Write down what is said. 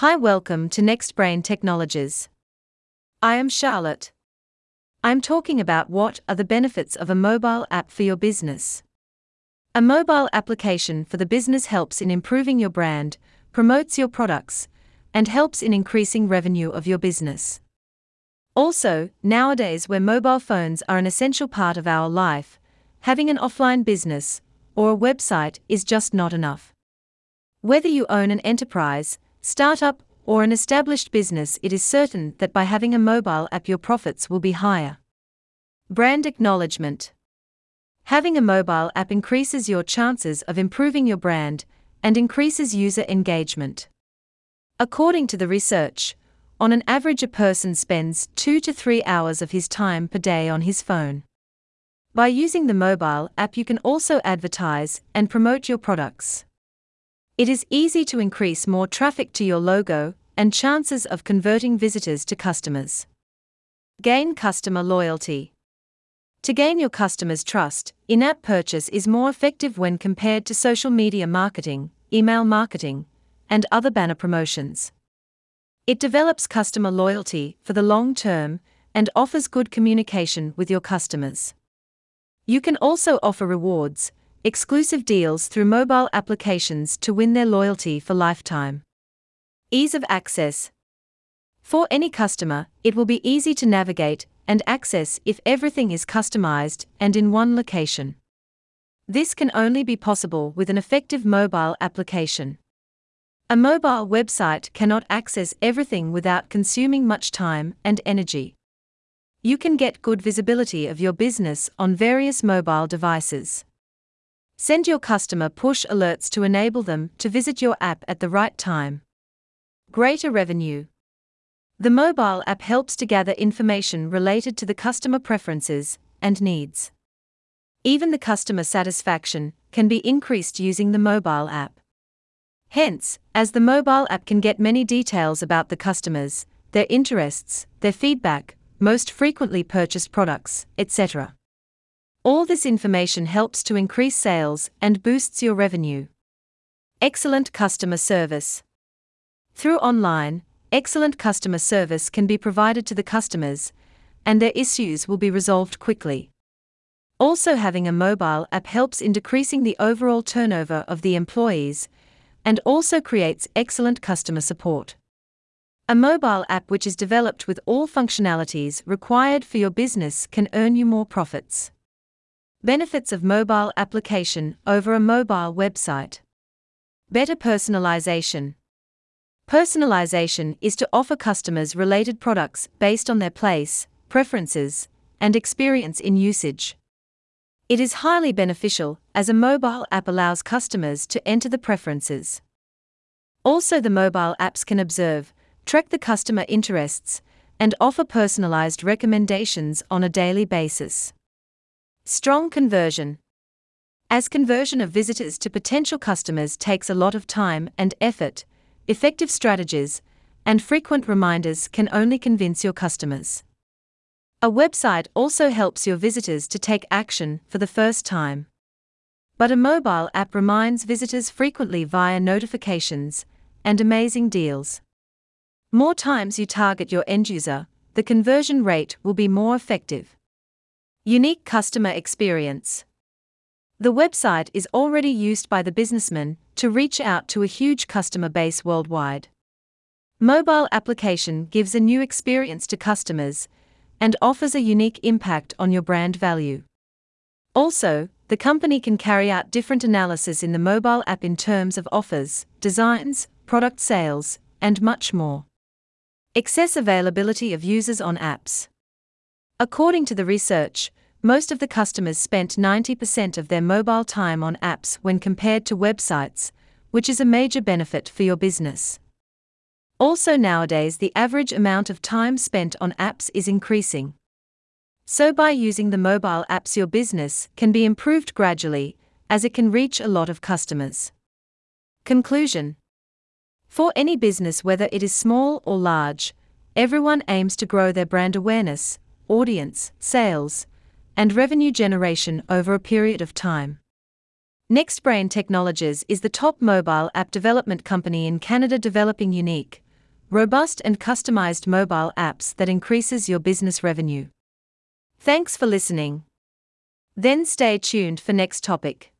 Hi, welcome to NextBrain Technologies. I am Charlotte. I'm talking about what are the benefits of a mobile app for your business. A mobile application for the business helps in improving your brand, promotes your products, and helps in increasing revenue of your business. Also, nowadays, where mobile phones are an essential part of our life, having an offline business or a website is just not enough. Whether you own an enterprise, startup, or an established business, it is certain that by having a mobile app, your profits will be higher. Brand acknowledgement Having a mobile app increases your chances of improving your brand and increases user engagement. According to the research, on an average, a person spends two to three hours of his time per day on his phone. By using the mobile app, you can also advertise and promote your products. It is easy to increase more traffic to your logo and chances of converting visitors to customers. Gain customer loyalty. To gain your customers' trust, in app purchase is more effective when compared to social media marketing, email marketing, and other banner promotions. It develops customer loyalty for the long term and offers good communication with your customers. You can also offer rewards, exclusive deals through mobile applications to win their loyalty for lifetime. Ease of access. For any customer, it will be easy to navigate and access if everything is customized and in one location. This can only be possible with an effective mobile application. A mobile website cannot access everything without consuming much time and energy. You can get good visibility of your business on various mobile devices. Send your customer push alerts to enable them to visit your app at the right time. Greater revenue. The mobile app helps to gather information related to the customer preferences and needs. Even the customer satisfaction can be increased using the mobile app. Hence, as the mobile app can get many details about the customers, their interests, their feedback, most frequently purchased products, etc. All this information helps to increase sales and boosts your revenue. Excellent customer service. Through online, excellent customer service can be provided to the customers, and their issues will be resolved quickly. Also, having a mobile app helps in decreasing the overall turnover of the employees and also creates excellent customer support. A mobile app which is developed with all functionalities required for your business can earn you more profits. Benefits of mobile application over a mobile website. Better personalization. Personalization is to offer customers related products based on their place, preferences, and experience in usage. It is highly beneficial as a mobile app allows customers to enter the preferences. Also, the mobile apps can observe, track the customer interests, and offer personalized recommendations on a daily basis. Strong conversion. As conversion of visitors to potential customers takes a lot of time and effort, effective strategies and frequent reminders can only convince your customers. A website also helps your visitors to take action for the first time. But a mobile app reminds visitors frequently via notifications and amazing deals. More times you target your end user, the conversion rate will be more effective. Unique customer experience. The website is already used by the businessman to reach out to a huge customer base worldwide. Mobile application gives a new experience to customers and offers a unique impact on your brand value. Also, the company can carry out different analysis in the mobile app in terms of offers, designs, product sales, and much more. Excess availability of users on apps. According to the research, most of the customers spent 90% of their mobile time on apps when compared to websites, which is a major benefit for your business. Also, nowadays, the average amount of time spent on apps is increasing. So, by using the mobile apps, your business can be improved gradually, as it can reach a lot of customers. Conclusion For any business, whether it is small or large, everyone aims to grow their brand awareness, audience, sales, and revenue generation over a period of time. NextBrain Technologies is the top mobile app development company in Canada developing unique, robust and customized mobile apps that increases your business revenue. Thanks for listening. Then stay tuned for next topic.